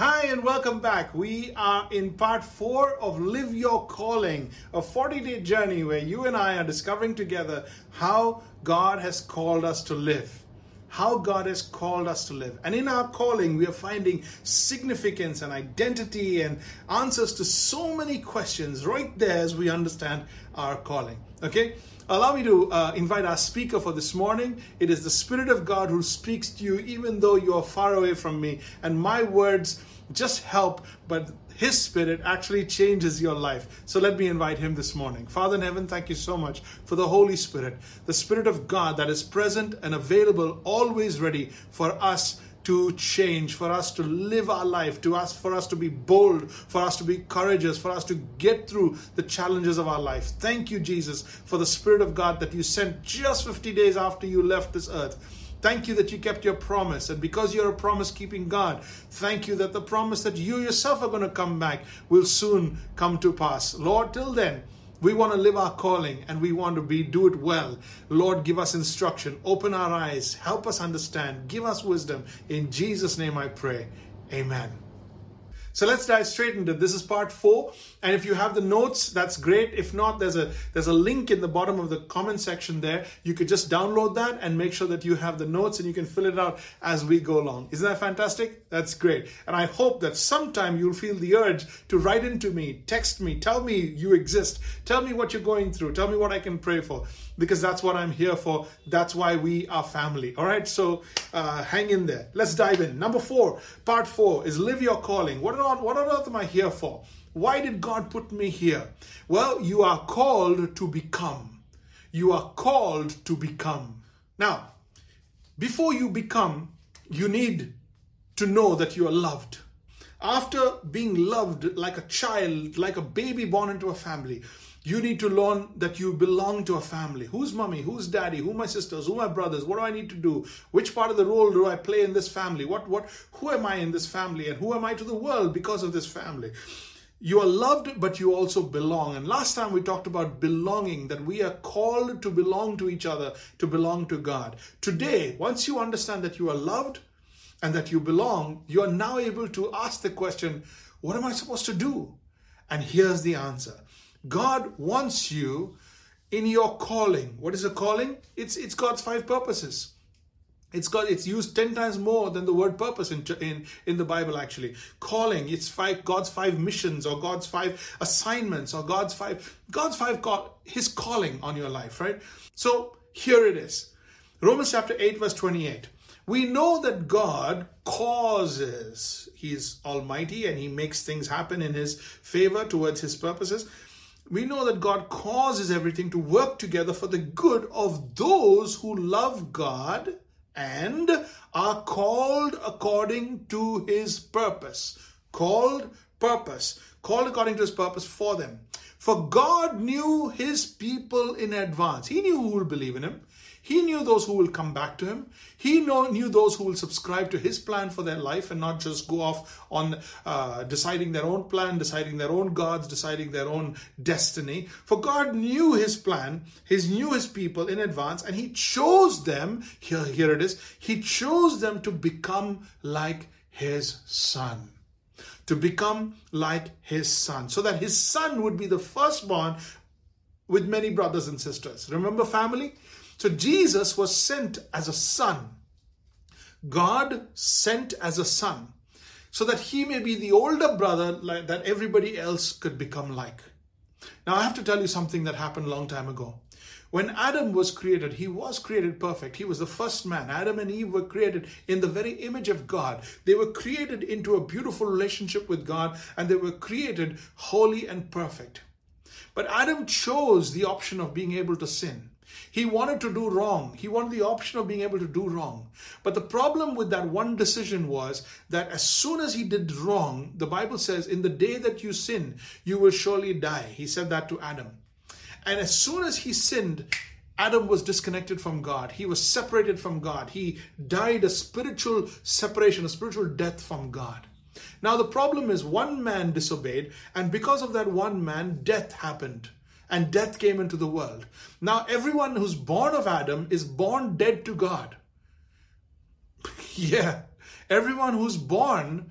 Hi, and welcome back. We are in part four of Live Your Calling, a 40 day journey where you and I are discovering together how God has called us to live. How God has called us to live. And in our calling, we are finding significance and identity and answers to so many questions right there as we understand our calling. Okay? Allow me to uh, invite our speaker for this morning. It is the Spirit of God who speaks to you even though you are far away from me. And my words just help, but His Spirit actually changes your life. So let me invite Him this morning. Father in heaven, thank you so much for the Holy Spirit, the Spirit of God that is present and available, always ready for us to change, for us to live our life, to us, for us to be bold, for us to be courageous, for us to get through the challenges of our life. Thank you, Jesus, for the Spirit of God that you sent just 50 days after you left this earth. Thank you that you kept your promise. And because you're a promise keeping God, thank you that the promise that you yourself are going to come back will soon come to pass. Lord, till then, we want to live our calling and we want to be do it well. Lord, give us instruction, open our eyes, help us understand, give us wisdom. In Jesus' name I pray. Amen. So let's dive straight into this is part four. And if you have the notes, that's great. If not, there's a there's a link in the bottom of the comment section there. You could just download that and make sure that you have the notes and you can fill it out as we go along. Isn't that fantastic? That's great. And I hope that sometime you'll feel the urge to write into me, text me, tell me you exist, tell me what you're going through, tell me what I can pray for because that's what I'm here for. That's why we are family. All right, so uh, hang in there. Let's dive in. Number four, part four is live your calling. What on what on earth am I here for? Why did God put me here? Well, you are called to become. You are called to become. Now, before you become, you need to know that you are loved. After being loved like a child, like a baby born into a family, you need to learn that you belong to a family. Who's mommy? Who's daddy? Who my sisters? Who my brothers? What do I need to do? Which part of the role do I play in this family? What what who am I in this family and who am I to the world because of this family? You are loved, but you also belong. And last time we talked about belonging, that we are called to belong to each other, to belong to God. Today, once you understand that you are loved and that you belong, you are now able to ask the question, what am I supposed to do? And here's the answer God wants you in your calling. What is a calling? It's it's God's five purposes. It's got it's used ten times more than the word purpose in in in the Bible. Actually, calling it's five God's five missions or God's five assignments or God's five God's five call His calling on your life. Right. So here it is, Romans chapter eight verse twenty eight. We know that God causes. He is Almighty and He makes things happen in His favor towards His purposes we know that God causes everything to work together for the good of those who love God and are called according to his purpose. Called purpose. Called according to his purpose for them. For God knew his people in advance. He knew who would believe in him. He knew those who will come back to him. He know, knew those who will subscribe to his plan for their life and not just go off on uh, deciding their own plan, deciding their own gods, deciding their own destiny. For God knew his plan, He knew his people in advance, and he chose them. Here, here it is. He chose them to become like his son to become like his son, so that his son would be the firstborn with many brothers and sisters. Remember, family? So Jesus was sent as a son. God sent as a son so that he may be the older brother like, that everybody else could become like. Now, I have to tell you something that happened a long time ago. When Adam was created, he was created perfect. He was the first man. Adam and Eve were created in the very image of God. They were created into a beautiful relationship with God and they were created holy and perfect. But Adam chose the option of being able to sin. He wanted to do wrong. He wanted the option of being able to do wrong. But the problem with that one decision was that as soon as he did wrong, the Bible says, In the day that you sin, you will surely die. He said that to Adam. And as soon as he sinned, Adam was disconnected from God. He was separated from God. He died a spiritual separation, a spiritual death from God. Now, the problem is one man disobeyed, and because of that one man, death happened and death came into the world. Now, everyone who's born of Adam is born dead to God. yeah, everyone who's born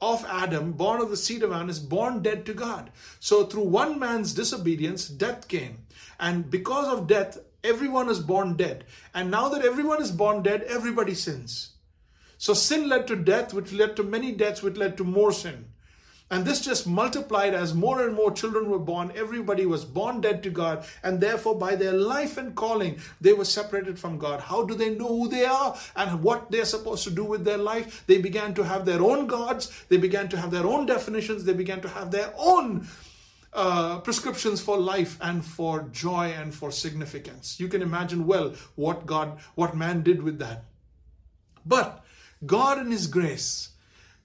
of Adam, born of the seed of Adam, is born dead to God. So through one man's disobedience, death came. And because of death, everyone is born dead. And now that everyone is born dead, everybody sins. So sin led to death, which led to many deaths, which led to more sin. And this just multiplied as more and more children were born. Everybody was born dead to God. And therefore, by their life and calling, they were separated from God. How do they know who they are and what they're supposed to do with their life? They began to have their own gods. They began to have their own definitions. They began to have their own uh, prescriptions for life and for joy and for significance. You can imagine well what God, what man did with that. But God, in His grace,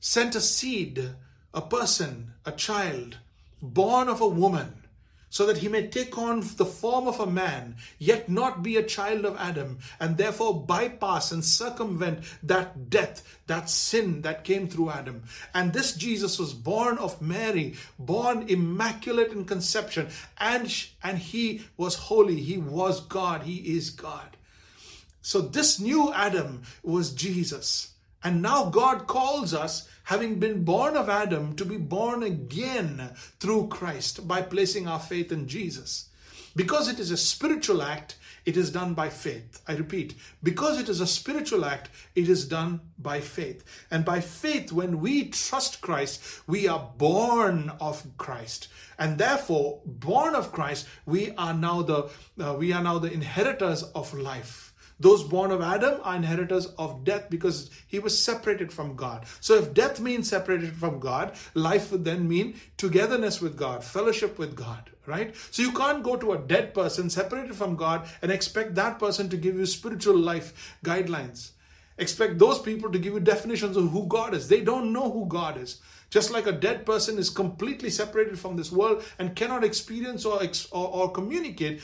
sent a seed a person, a child, born of a woman, so that he may take on the form of a man, yet not be a child of Adam, and therefore bypass and circumvent that death, that sin that came through Adam. And this Jesus was born of Mary, born immaculate in conception, and, and he was holy, he was God, he is God. So this new Adam was Jesus. And now God calls us having been born of Adam, to be born again through Christ by placing our faith in Jesus. Because it is a spiritual act, it is done by faith. I repeat, because it is a spiritual act, it is done by faith. And by faith, when we trust Christ, we are born of Christ. And therefore, born of Christ, we are now the uh, we are now the inheritors of life. Those born of Adam are inheritors of death because he was separated from God. So if death means separated from God, life would then mean togetherness with God, fellowship with God, right? So you can't go to a dead person separated from God and expect that person to give you spiritual life guidelines. Expect those people to give you definitions of who God is. They don't know who God is. Just like a dead person is completely separated from this world and cannot experience or, or, or communicate,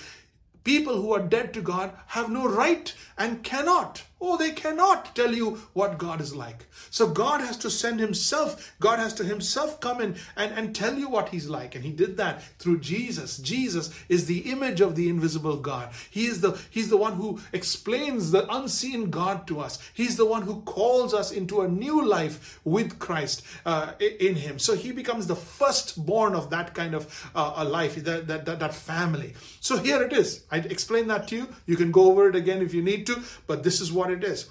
People who are dead to God have no right and cannot, oh, they cannot tell you what God is like. So God has to send Himself, God has to Himself come in and, and tell you what He's like. And He did that through Jesus. Jesus is the image of the invisible God. He is the He's the one who explains the unseen God to us. He's the one who calls us into a new life with Christ uh, in Him. So He becomes the firstborn of that kind of uh, a life, that, that, that, that family. So here it is. I explained that to you. You can go over it again if you need to, but this is what it is.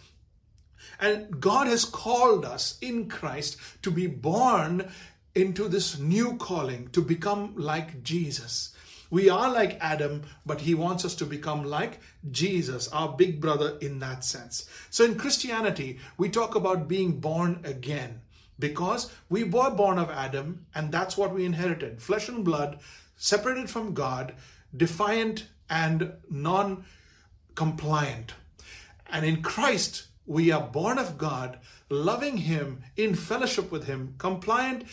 And God has called us in Christ to be born into this new calling, to become like Jesus. We are like Adam, but he wants us to become like Jesus, our big brother in that sense. So in Christianity, we talk about being born again because we were born of Adam and that's what we inherited flesh and blood, separated from God, defiant and non compliant. And in Christ, we are born of God, loving Him, in fellowship with Him, compliant,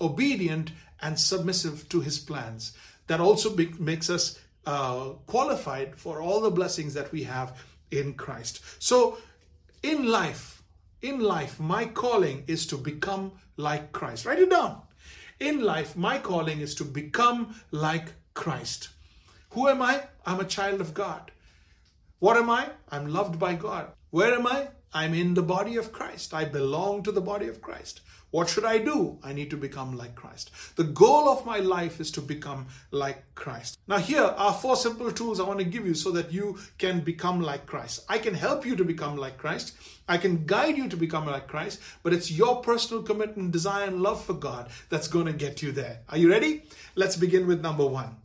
obedient, and submissive to His plans. That also be- makes us uh, qualified for all the blessings that we have in Christ. So, in life, in life, my calling is to become like Christ. Write it down. In life, my calling is to become like Christ. Who am I? I'm a child of God. What am I? I'm loved by God. Where am I? I'm in the body of Christ. I belong to the body of Christ. What should I do? I need to become like Christ. The goal of my life is to become like Christ. Now, here are four simple tools I want to give you so that you can become like Christ. I can help you to become like Christ. I can guide you to become like Christ, but it's your personal commitment, desire, and love for God that's going to get you there. Are you ready? Let's begin with number one.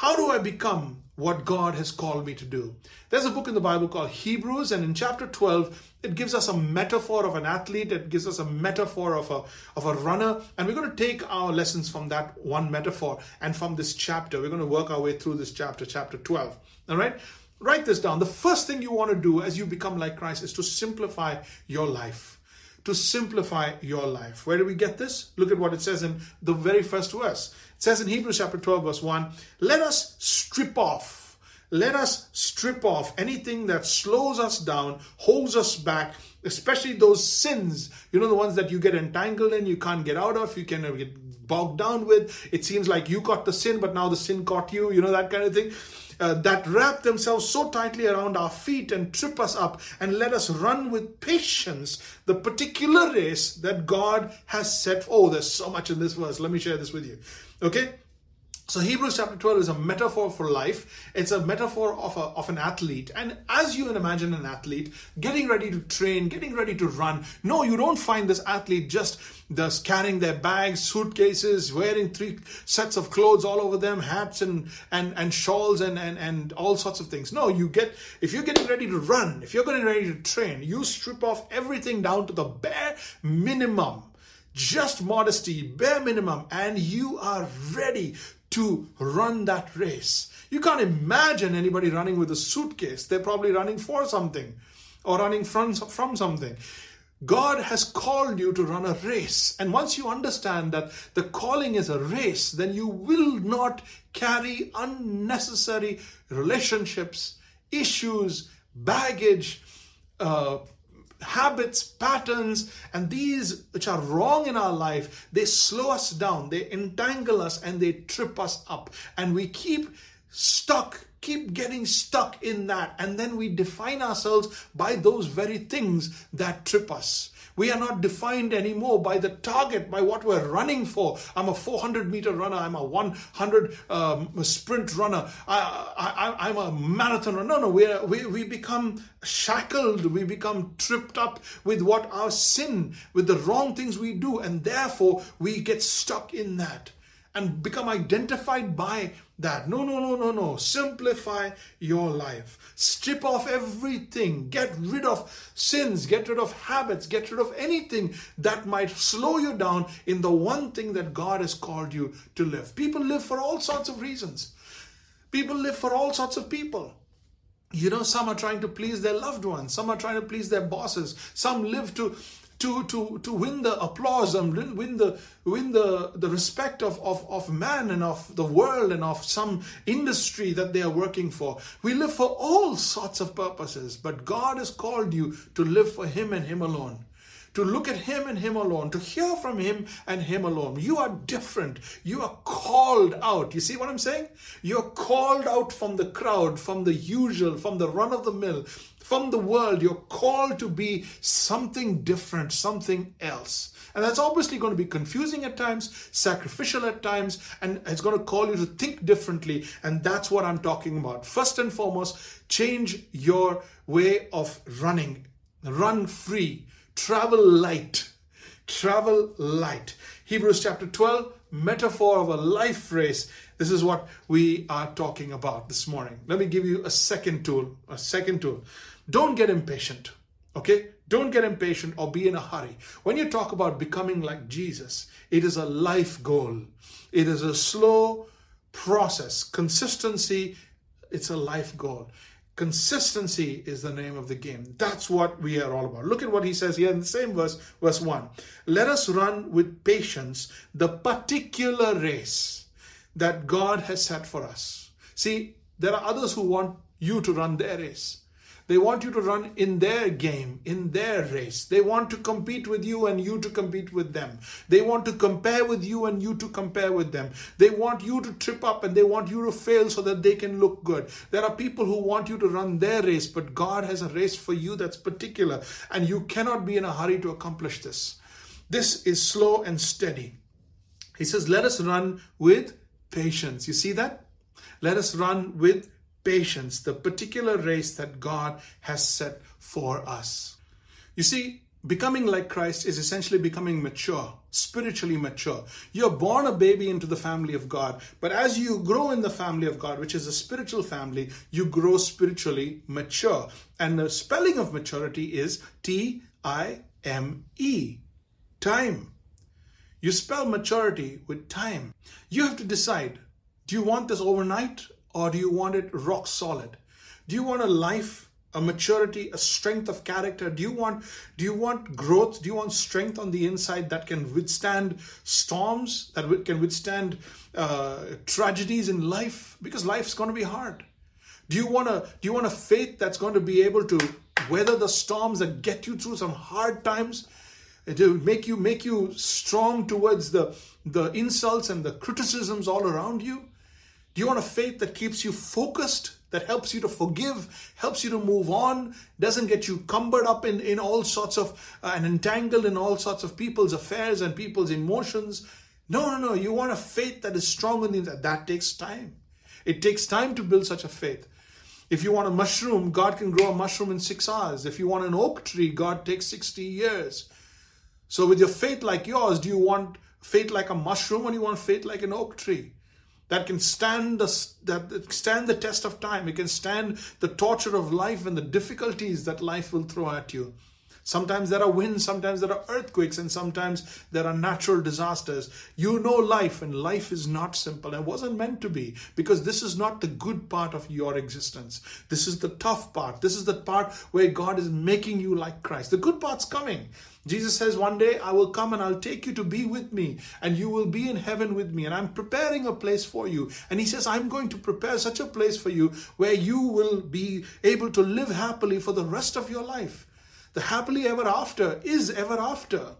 How do I become what God has called me to do? There's a book in the Bible called Hebrews, and in chapter 12, it gives us a metaphor of an athlete, it gives us a metaphor of a, of a runner, and we're going to take our lessons from that one metaphor and from this chapter. We're going to work our way through this chapter, chapter 12. All right? Write this down. The first thing you want to do as you become like Christ is to simplify your life to simplify your life. Where do we get this? Look at what it says in the very first verse. Says in Hebrews chapter 12, verse 1 Let us strip off, let us strip off anything that slows us down, holds us back, especially those sins, you know, the ones that you get entangled in, you can't get out of, you can get bogged down with. It seems like you caught the sin, but now the sin caught you, you know, that kind of thing. uh, that wrap themselves so tightly around our feet and trip us up and let us run with patience the particular race that God has set. Oh, there's so much in this verse. Let me share this with you. Okay, so Hebrews chapter 12 is a metaphor for life. It's a metaphor of, a, of an athlete. And as you imagine an athlete getting ready to train, getting ready to run, no, you don't find this athlete just, just carrying their bags, suitcases, wearing three sets of clothes all over them, hats and, and, and shawls and, and, and all sorts of things. No, you get, if you're getting ready to run, if you're getting ready to train, you strip off everything down to the bare minimum just modesty, bare minimum, and you are ready to run that race. You can't imagine anybody running with a suitcase. They're probably running for something or running from, from something. God has called you to run a race. And once you understand that the calling is a race, then you will not carry unnecessary relationships, issues, baggage, uh, habits, patterns, and these which are wrong in our life, they slow us down, they entangle us, and they trip us up. And we keep stuck, keep getting stuck in that. And then we define ourselves by those very things that trip us. We are not defined anymore by the target, by what we're running for. I'm a 400 meter runner. I'm a 100 um, sprint runner. I, am a marathon runner. No, no, we, we, we become shackled. We become tripped up with what our sin, with the wrong things we do. And therefore, we get stuck in that and become identified by that. No, no, no, no, no. Simplify your life. Strip off everything. Get rid of sins. Get rid of habits. Get rid of anything that might slow you down in the one thing that God has called you to live. People live for all sorts of reasons. People live for all sorts of people. You know, some are trying to please their loved ones, some are trying to please their bosses, some live to to to to win the applause and win the win the the respect of, of of man and of the world and of some industry that they are working for. We live for all sorts of purposes but god has called you to live for him and him alone to look at Him and Him alone, to hear from Him and Him alone. You are different. You are called out. You see what I'm saying? You're called out from the crowd, from the usual, from the run of the mill, from the world. You're called to be something different, something else. And that's obviously going to be confusing at times, sacrificial at times, and it's going to call you to think differently. And that's what I'm talking about. First and foremost, change your way of running. Run free travel light. Travel light. Hebrews chapter 12, metaphor of a life race. This is what we are talking about this morning. Let me give you a second tool. A second tool. Don't get impatient. Okay? Don't get impatient or be in a hurry. When you talk about becoming like Jesus, it is a life goal. It is a slow process. Consistency, it's a life goal. Consistency is the name of the game. That's what we are all about. Look at what he says here in the same verse, verse 1. Let us run with patience the particular race that God has set for us. See, there are others who want you to run their race. They want you to run in their game, in their race. They want to compete with you and you to compete with them. They want to compare with you and you to compare with them. They want you to trip up and they want you to fail so that they can look good. There are people who want you to run their race, but God has a race for you that's particular and you cannot be in a hurry to accomplish this. This is slow and steady. He says, Let us run with patience. You see that? Let us run with patience, the particular race that God has set for us. You see, becoming like Christ is essentially becoming mature, spiritually mature. You're born a baby into the family of God, but as you grow in the family of God, which is a spiritual family, you grow spiritually mature. And the spelling of maturity is T I M E, time. You spell maturity with time. You have to decide do you want this overnight or do you want it rock solid? Do you want a life, a maturity, a strength of character? Do you want do you want growth? Do you want strength on the inside that can withstand storms, that can withstand uh, tragedies in life? Because life's going to be hard. Do you want a do you want a faith that's going to be able to weather the storms that get you through some hard times? To make you make you strong towards the the insults and the criticisms all around you? You want a faith that keeps you focused, that helps you to forgive, helps you to move on, doesn't get you cumbered up in, in all sorts of, uh, and entangled in all sorts of people's affairs and people's emotions. No, no, no. You want a faith that is strong in that. That takes time. It takes time to build such a faith. If you want a mushroom, God can grow a mushroom in six hours. If you want an oak tree, God takes 60 years. So, with your faith like yours, do you want faith like a mushroom or do you want faith like an oak tree? That can stand the, that stand the test of time. It can stand the torture of life and the difficulties that life will throw at you. Sometimes there are winds, sometimes there are earthquakes, and sometimes there are natural disasters. You know life, and life is not simple. It wasn't meant to be because this is not the good part of your existence. This is the tough part. This is the part where God is making you like Christ. The good part's coming. Jesus says, One day I will come and I'll take you to be with me, and you will be in heaven with me, and I'm preparing a place for you. And He says, I'm going to prepare such a place for you where you will be able to live happily for the rest of your life. The happily ever after is ever after.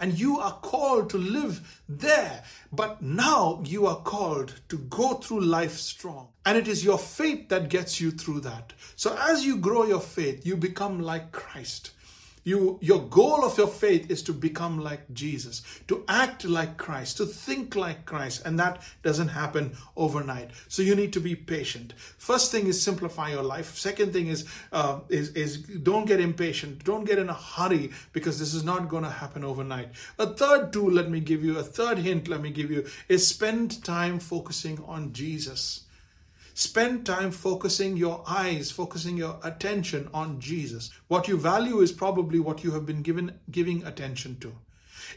And you are called to live there. But now you are called to go through life strong. And it is your faith that gets you through that. So as you grow your faith, you become like Christ. You, your goal of your faith is to become like Jesus, to act like Christ, to think like Christ, and that doesn't happen overnight. So you need to be patient. First thing is simplify your life. Second thing is uh, is is don't get impatient. Don't get in a hurry because this is not going to happen overnight. A third tool, let me give you a third hint. Let me give you is spend time focusing on Jesus. Spend time focusing your eyes, focusing your attention on Jesus. What you value is probably what you have been given giving attention to.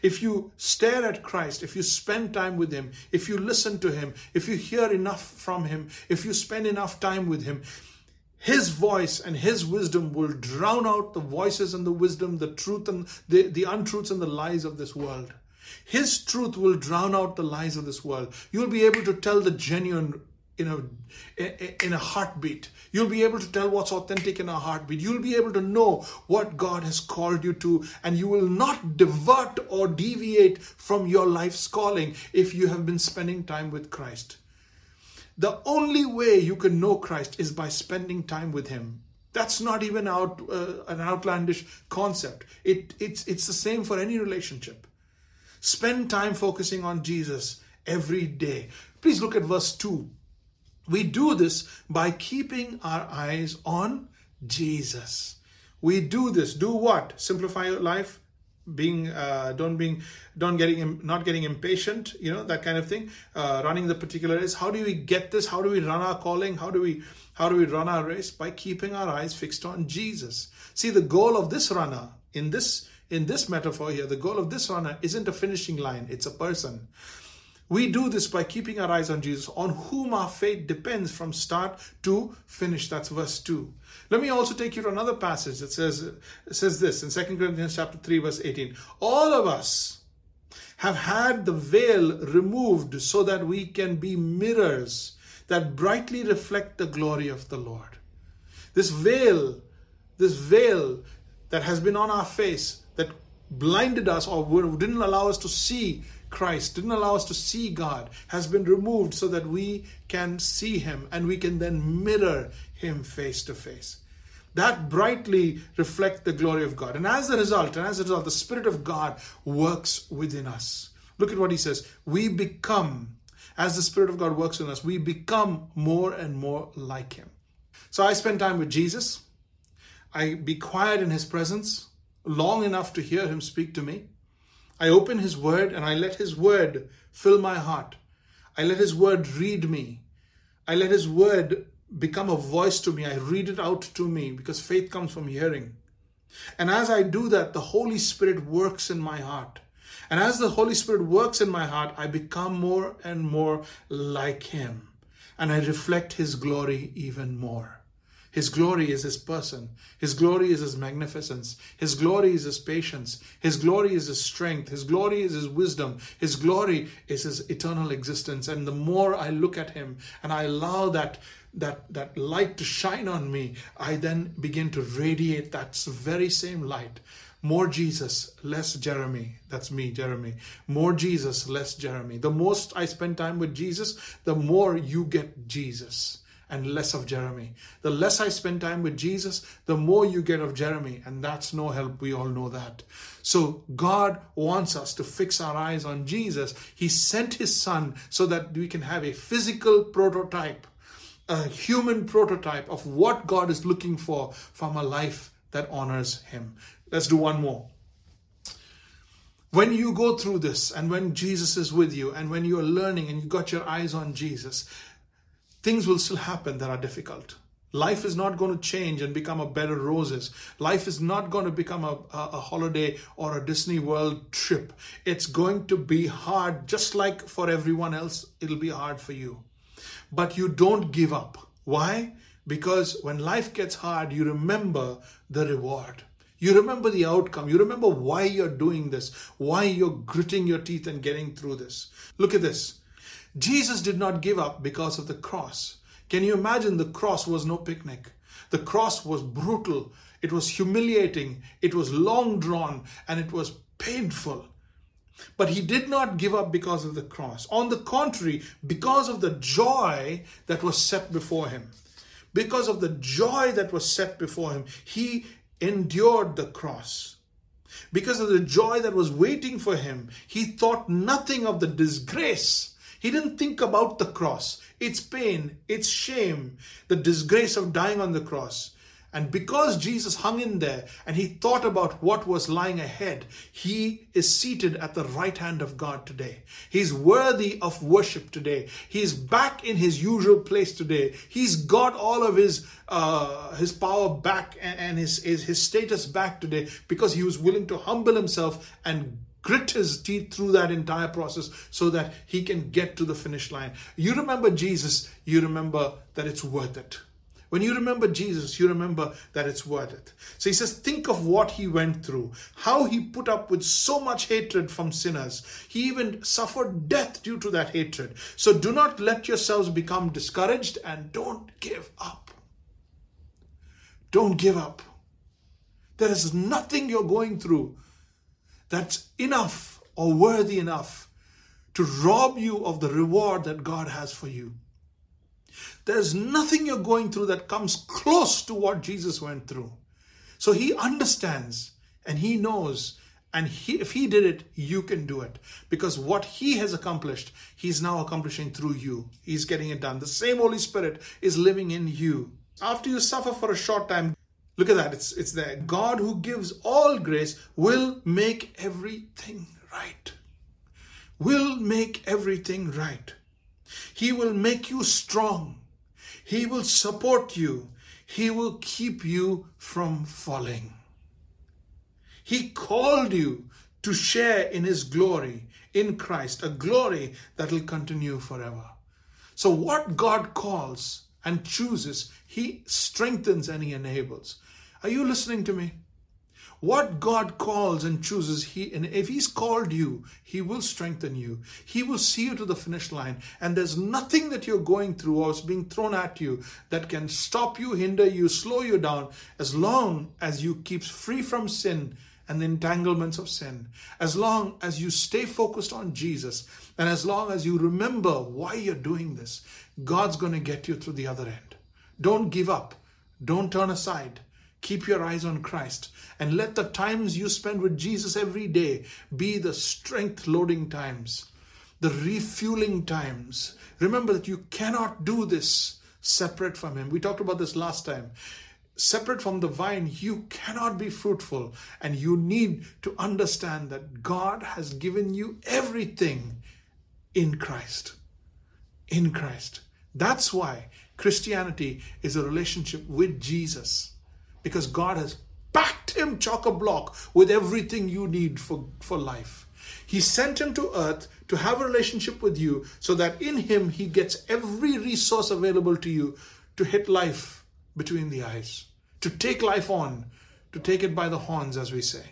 If you stare at Christ, if you spend time with Him, if you listen to Him, if you hear enough from Him, if you spend enough time with Him, His voice and His wisdom will drown out the voices and the wisdom, the truth and the, the untruths and the lies of this world. His truth will drown out the lies of this world. You'll be able to tell the genuine in a in a heartbeat. You'll be able to tell what's authentic in a heartbeat. You'll be able to know what god has called you to and you will not divert or deviate from your life's calling if you have been spending time with christ. The only way you can know christ is by spending time with him. That's not even out uh, an outlandish concept. It it's it's the same for any relationship. Spend time focusing on jesus every day. Please look at verse 2 we do this by keeping our eyes on Jesus. We do this. Do what? Simplify your life. Being uh, don't being don't getting not getting impatient. You know that kind of thing. Uh, running the particular race. How do we get this? How do we run our calling? How do we how do we run our race? By keeping our eyes fixed on Jesus. See the goal of this runner in this in this metaphor here. The goal of this runner isn't a finishing line. It's a person. We do this by keeping our eyes on Jesus, on whom our faith depends from start to finish. That's verse 2. Let me also take you to another passage that says, says this in 2 Corinthians chapter 3, verse 18. All of us have had the veil removed so that we can be mirrors that brightly reflect the glory of the Lord. This veil, this veil that has been on our face, blinded us or didn't allow us to see Christ, didn't allow us to see God, has been removed so that we can see Him and we can then mirror Him face to face. That brightly reflect the glory of God. And as a result, and as a result, the Spirit of God works within us. Look at what He says. We become, as the Spirit of God works in us, we become more and more like Him. So I spend time with Jesus. I be quiet in His presence long enough to hear Him speak to me. I open His Word and I let His Word fill my heart. I let His Word read me. I let His Word become a voice to me. I read it out to me because faith comes from hearing. And as I do that, the Holy Spirit works in my heart. And as the Holy Spirit works in my heart, I become more and more like Him. And I reflect His glory even more. His glory is His person. His glory is His magnificence. His glory is His patience. His glory is His strength. His glory is His wisdom. His glory is His eternal existence. And the more I look at Him and I allow that, that, that light to shine on me, I then begin to radiate that very same light More Jesus, less Jeremy. That's me, Jeremy. More Jesus, less Jeremy. The most I spend time with Jesus, the more you get Jesus and less of Jeremy. The less I spend time with Jesus, the more you get of Jeremy, and that's no help. We all know that. So God wants us to fix our eyes on Jesus. He sent His Son so that we can have a physical prototype, a human prototype of what God is looking for from a life that honors Him. Let's do one more. When you go through this, and when Jesus is with you, and when you're learning and you got your eyes on Jesus, things will still happen that are difficult. Life is not going to change and become a bed of roses. Life is not going to become a, a, a, holiday or a Disney World trip. It's going to be hard, just like for everyone else, it'll be hard for you. But you don't give up. Why? Because when life gets hard, you remember the reward. You remember the outcome. You remember why you're doing this, why you're gritting your teeth and getting through this. Look at this. Jesus did not give up because of the cross. Can you imagine the cross was no picnic? The cross was brutal, it was humiliating, it was long drawn, and it was painful. But he did not give up because of the cross. On the contrary, because of the joy that was set before him. Because of the joy that was set before him, he endured the cross. Because of the joy that was waiting for him, he thought nothing of the disgrace he didn't think about the cross, its pain, its shame, the disgrace of dying on the cross. And because Jesus hung in there and he thought about what was lying ahead, he is seated at the right hand of God today. He's worthy of worship today. He's back in his usual place today. He's got all of his uh, his power back and, his, his his status back today because he was willing to humble himself and grit his teeth through that entire process so that he can get to the finish line. You remember Jesus, you remember that it's worth it. When you remember Jesus, you remember that it's worth it. So he says, think of what he went through, how he put up with so much hatred from sinners. He even suffered death due to that hatred. So do not let yourselves become discouraged and don't give up. Don't give up. There is nothing you're going through that's enough or worthy enough to rob you of the reward that God has for you. There's nothing you're going through that comes close to what Jesus went through. So he understands and he knows. And he, if he did it, you can do it. Because what he has accomplished, he's now accomplishing through you. He's getting it done. The same Holy Spirit is living in you. After you suffer for a short time, Look at that. It's, it's there. God who gives all grace will make everything right. Will make everything right. He will make you strong. He will support you. He will keep you from falling. He called you to share in His glory in Christ, a glory that will continue forever. So, what God calls and chooses, He strengthens and He enables. Are you listening to me? What God calls and chooses, He and if He's called you, He will strengthen you. He will see you to the finish line. And there's nothing that you're going through or is being thrown at you that can stop you, hinder you, slow you down, as long as you keep free from sin and the entanglements of sin. As long as you stay focused on Jesus, and as long as you remember why you're doing this, God's going to get you through the other end. Don't give up. Don't turn aside. Keep your eyes on Christ and let the times you spend with Jesus every day be the strength loading times, the refueling times. Remember that you cannot do this separate from Him. We talked about this last time. Separate from the vine, you cannot be fruitful, and you need to understand that God has given you everything in Christ. In Christ. That's why Christianity is a relationship with Jesus because God has packed him chock a block with everything you need for, for life. He sent him to earth to have a relationship with you so that in him he gets every resource available to you to hit life between the eyes, to take life on, to take it by the horns, as we say.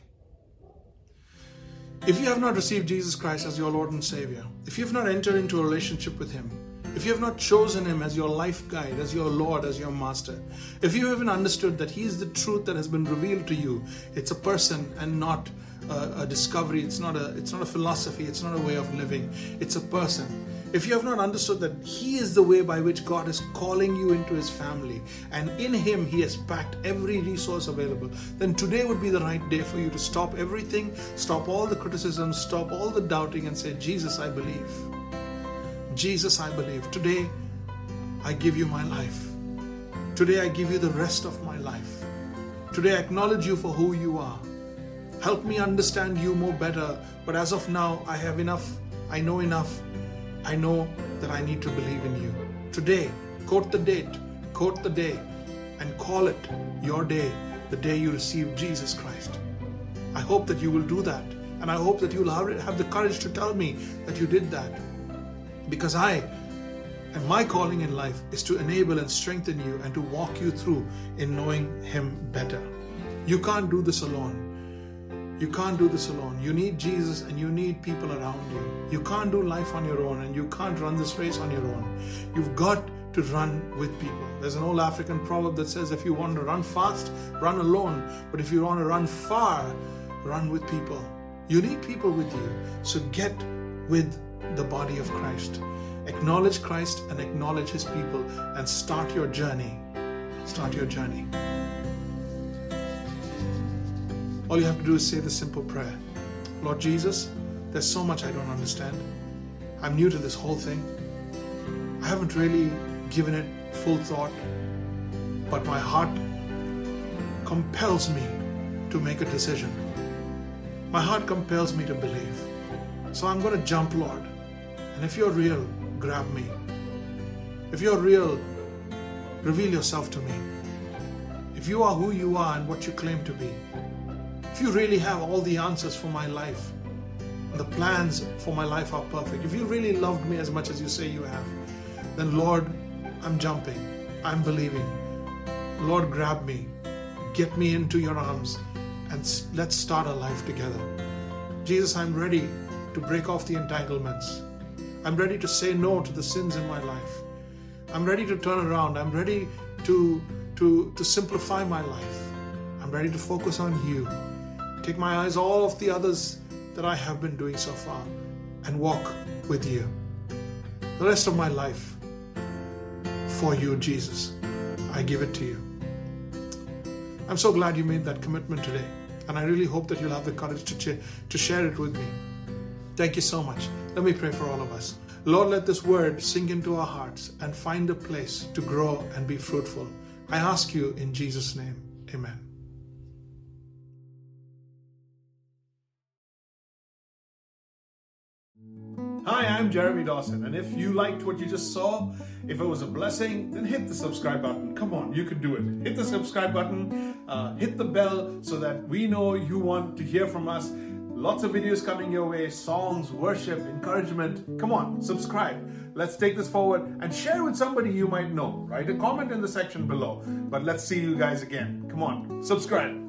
If you have not received Jesus Christ as your Lord and Savior, if you have not entered into a relationship with him, if you have not chosen Him as your life guide, as your Lord, as your Master, if you haven't understood that He is the truth that has been revealed to you, it's a person and not a, a discovery. It's not a it's not a philosophy. It's not a way of living. It's a person. If you have not understood that He is the way by which God is calling you into His family, and in Him He has packed every resource available, then today would be the right day for you to stop everything, stop all the criticism, stop all the doubting, and say, Jesus, I believe. Jesus, I believe. Today, I give you my life. Today, I give you the rest of my life. Today, I acknowledge you for who you are. Help me understand you more better. But as of now, I have enough. I know enough I know that I need to believe in you. Today, quote the date, quote the day, and call it your day, the day you receive Jesus Christ. I hope that you will do that. And I hope that you will have the courage to tell me that you did that. Because I and my calling in life is to enable and strengthen you and to walk you through in knowing Him better. You can't do this alone. You can't do this alone. You need Jesus and you need people around you. You can't do life on your own and you can't run this race on your own. You've got to run with people. There's an old African proverb that says if you want to run fast, run alone. But if you want to run far, run with people. You need people with you. So get with the body of Christ. Acknowledge Christ and acknowledge his people and start your journey. Start your journey. All you have to do is say the simple prayer Lord Jesus, there's so much I don't understand. I'm new to this whole thing. I haven't really given it full thought, but my heart compels me to make a decision. My heart compels me to believe. So I'm going to jump, Lord. And if you're real, grab me. If you're real, reveal yourself to me. If you are who you are and what you claim to be, if you really have all the answers for my life, and the plans for my life are perfect, if you really loved me as much as you say you have, then Lord, I'm jumping, I'm believing. Lord, grab me, get me into your arms, and let's start a life together. Jesus, I'm ready to break off the entanglements. I'm ready to say no to the sins in my life. I'm ready to turn around. I'm ready to, to, to simplify my life. I'm ready to focus on you. Take my eyes off the others that I have been doing so far and walk with you. The rest of my life for you, Jesus. I give it to you. I'm so glad you made that commitment today, and I really hope that you'll have the courage to, ch- to share it with me. Thank you so much. Let me pray for all of us. Lord, let this word sink into our hearts and find a place to grow and be fruitful. I ask you in Jesus' name. Amen. Hi, I'm Jeremy Dawson, and if you liked what you just saw, if it was a blessing, then hit the subscribe button. Come on, you can do it. Hit the subscribe button, uh, hit the bell so that we know you want to hear from us. Lots of videos coming your way songs, worship, encouragement. Come on, subscribe. Let's take this forward and share with somebody you might know. Write a comment in the section below. But let's see you guys again. Come on, subscribe.